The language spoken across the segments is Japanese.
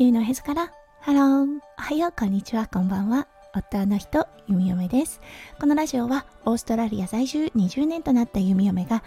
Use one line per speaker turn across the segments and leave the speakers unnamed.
球のへそから。ハロー。おはよう。こんにちは。こんばんは。夫の人弓嫁です。このラジオはオーストラリア在住20年となった弓嫁が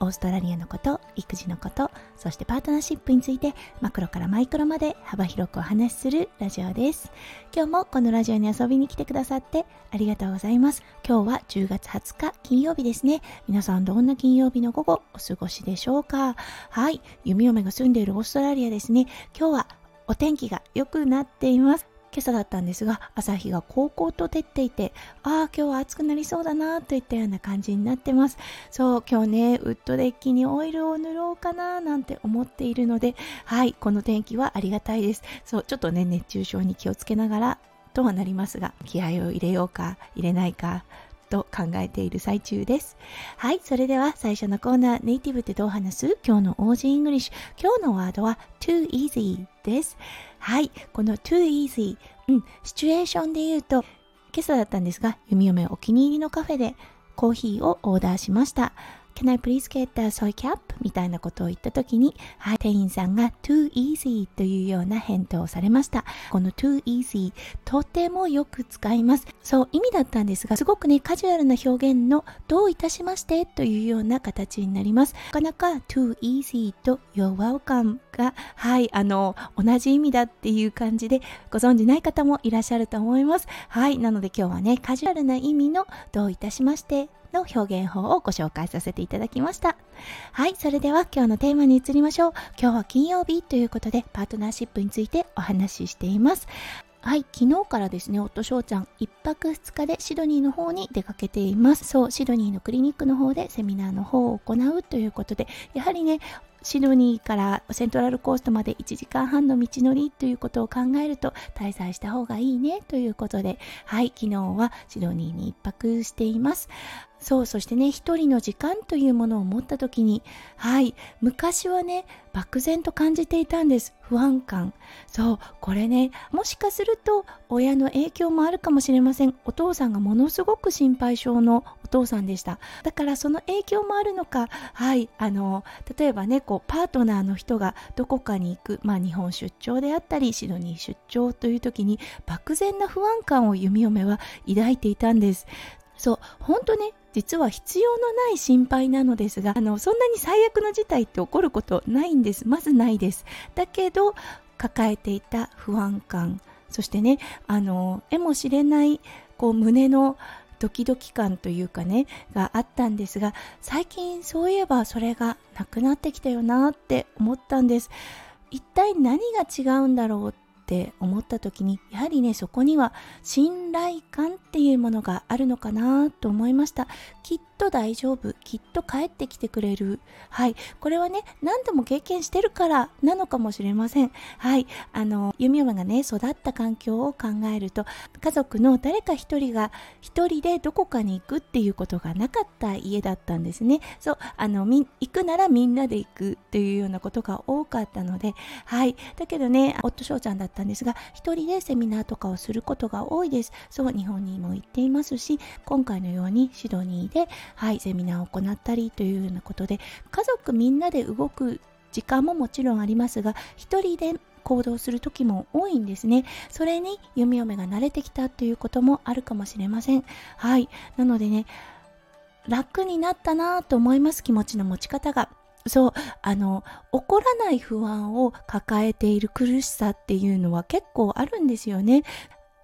オーストラリアのこと育児のことそしてパートナーシップについてマクロからマイクロまで幅広くお話しするラジオです。今日もこのラジオに遊びに来てくださってありがとうございます。今日は10月20日金曜日ですね。皆さんどんな金曜日の午後お過ごしでしょうか？はい。弓嫁が住んでいるオーストラリアですね。今日はお天気が良くなっています。今朝だったんですが朝日がこうこうと照っていてああ今日は暑くなりそうだなといったような感じになってます。そう今日ねウッドデッキにオイルを塗ろうかななんて思っているのではいこの天気はありがたいです。そうちょっとね熱中症に気をつけながらとはなりますが気合を入れようか入れないか考えている最中です。はい、それでは最初のコーナー、ネイティブってどう話す？今日の Aussie English。今日のワードは too easy です。はい、この too easy、うん、シチュエーションで言うと、今朝だったんですが、弓嫁お気に入りのカフェでコーヒーをオーダーしました。Can I please get a soy cap? みたいなことを言った時に、はい、店員さんが too easy というような返答をされました。この too easy とてもよく使います。そう意味だったんですが、すごくね、カジュアルな表現のどういたしましてというような形になります。なかなか too easy と you're welcome が、はい、あの、同じ意味だっていう感じでご存じない方もいらっしゃると思います。はい、なので今日はね、カジュアルな意味のどういたしましての表現法をご紹介させていただきました。はい、それでは今日のテーマに移りましょう。今日は金曜日ということでパートナーシップについてお話ししています。はい、昨日からですね、夫翔ちゃん、1泊2日でシドニーの方に出かけています。そう、シドニーのクリニックの方でセミナーの方を行うということで、やはりね、シドニーからセントラルコーストまで1時間半の道のりということを考えると滞在した方がいいねということで、はい、昨日はシドニーに1泊しています。そうそしてね一人の時間というものを持った時にはい昔はね漠然と感じていたんです。不安感。そうこれねもしかすると親の影響もあるかもしれません。お父さんがものすごく心配性のお父さんでした。だからその影響もあるのかはいあの例えばねこうパートナーの人がどこかに行く。まあ日本出張であったりシドニー出張という時に漠然な不安感を弓嫁は抱いていたんです。そう本当ね実は必要のない心配なのですがあのそんなに最悪の事態って起こることないんです。まずないです。だけど抱えていた不安感。そしてねあのえもしれないこう胸のドキドキ感というかねがあったんですが最近そういえばそれがなくなってきたよなって思ったんです。一体何が違うんだろうって思った時にやはりねそこには信頼感っていうものがあるのかなと思いました。きっと大丈夫。きっと帰ってきてくれる。はい。これはね何度も経験してるからなのかもしれません。はい。あの弓嫁がね育った環境を考えると家族の誰か一人が一人でどこかに行くっていうことがなかった家だったんですね。そう。あの行くならみんなで行くっていうようなことが多かったので。はい。だけどね夫翔ちゃんだったんですが一人でセミナーとかをすることが多いです。そう。日本にも行っていますし今回のようにシドニーではい、セミナーを行ったりというようなことで家族みんなで動く時間ももちろんありますが一人で行動する時も多いんですね。それに弓嫁が慣れてきたということもあるかもしれません。はい。なのでね楽になったなと思います気持ちの持ち方が。そうあの起こらない不安を抱えている苦しさっていうのは結構あるんですよね。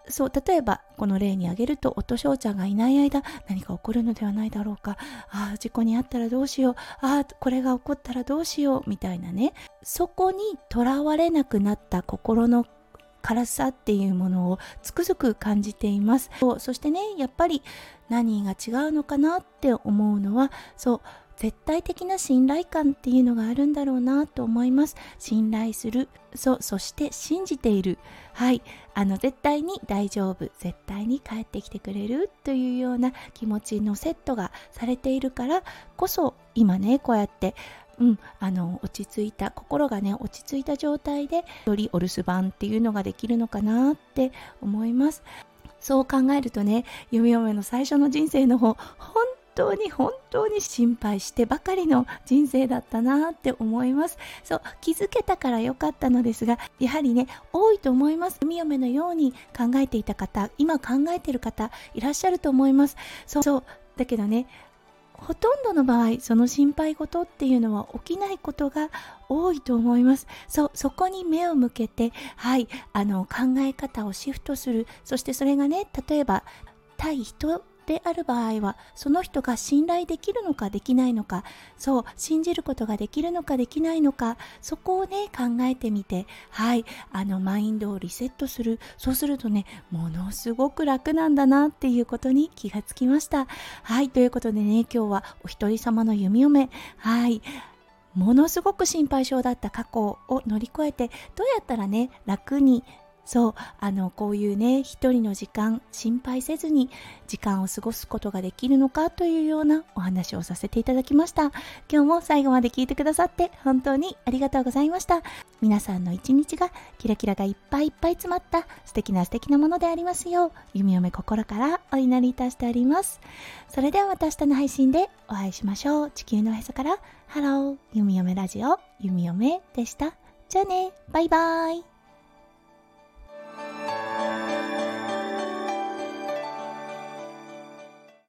そう例えばこの例に挙げると夫翔ちゃんがいない間何か起こるのではないだろうか。ああ事故に遭ったらどうしよう。ああこれが起こったらどうしよう。みたいなね。そこにとらわれなくなった心の辛さっていうものをつくづく感じています。そしてねやっぱり何が違うのかなって思うのはそう絶対的な信頼感っていうのがあるんだろうなと思います。信頼する。そそして信じている。はい。あの絶対に大丈夫。絶対に帰ってきてくれるというような気持ちのセットがされているからこそ今ねこうやってうん、あの落ち着いた心がね落ち着いた状態でよりお留守番っていうのができるのかなって思います。そう考えるとね弓嫁の最初の人生の方本当に本当に心配してばかりの人生だったなって思います。そう気づけたから良かったのですがやはりね多いと思います。海嫁のように考えていた方今考えてる方いらっしゃると思います。そうそうだけどねほとんどの場合その心配事っていうのは起きないことが多いと思います。そうそこに目を向けてはいあの考え方をシフトする。そしてそれがね例えば対人である場合はその人が信頼できるのかできないのかそう信じることができるのかできないのかそこをね考えてみてはいあのマインドをリセットする。そうするとねものすごく楽なんだなっていうことに気がつきました。はいということでね今日はお一人様の弓嫁。はいものすごく心配性だった過去を乗り越えてどうやったらね楽にそうあのこういうね一人の時間心配せずに時間を過ごすことができるのかというようなお話をさせていただきました。今日も最後まで聞いてくださって本当にありがとうございました。皆さんの一日がキラキラがいっぱいいっぱい詰まった素敵な素敵なものでありますよう弓嫁心からお祈りいたしております。それではまた明日の配信でお会いしましょう。地球のへそからハロー弓嫁ラジオ弓嫁でした。じゃあねバイバーイ。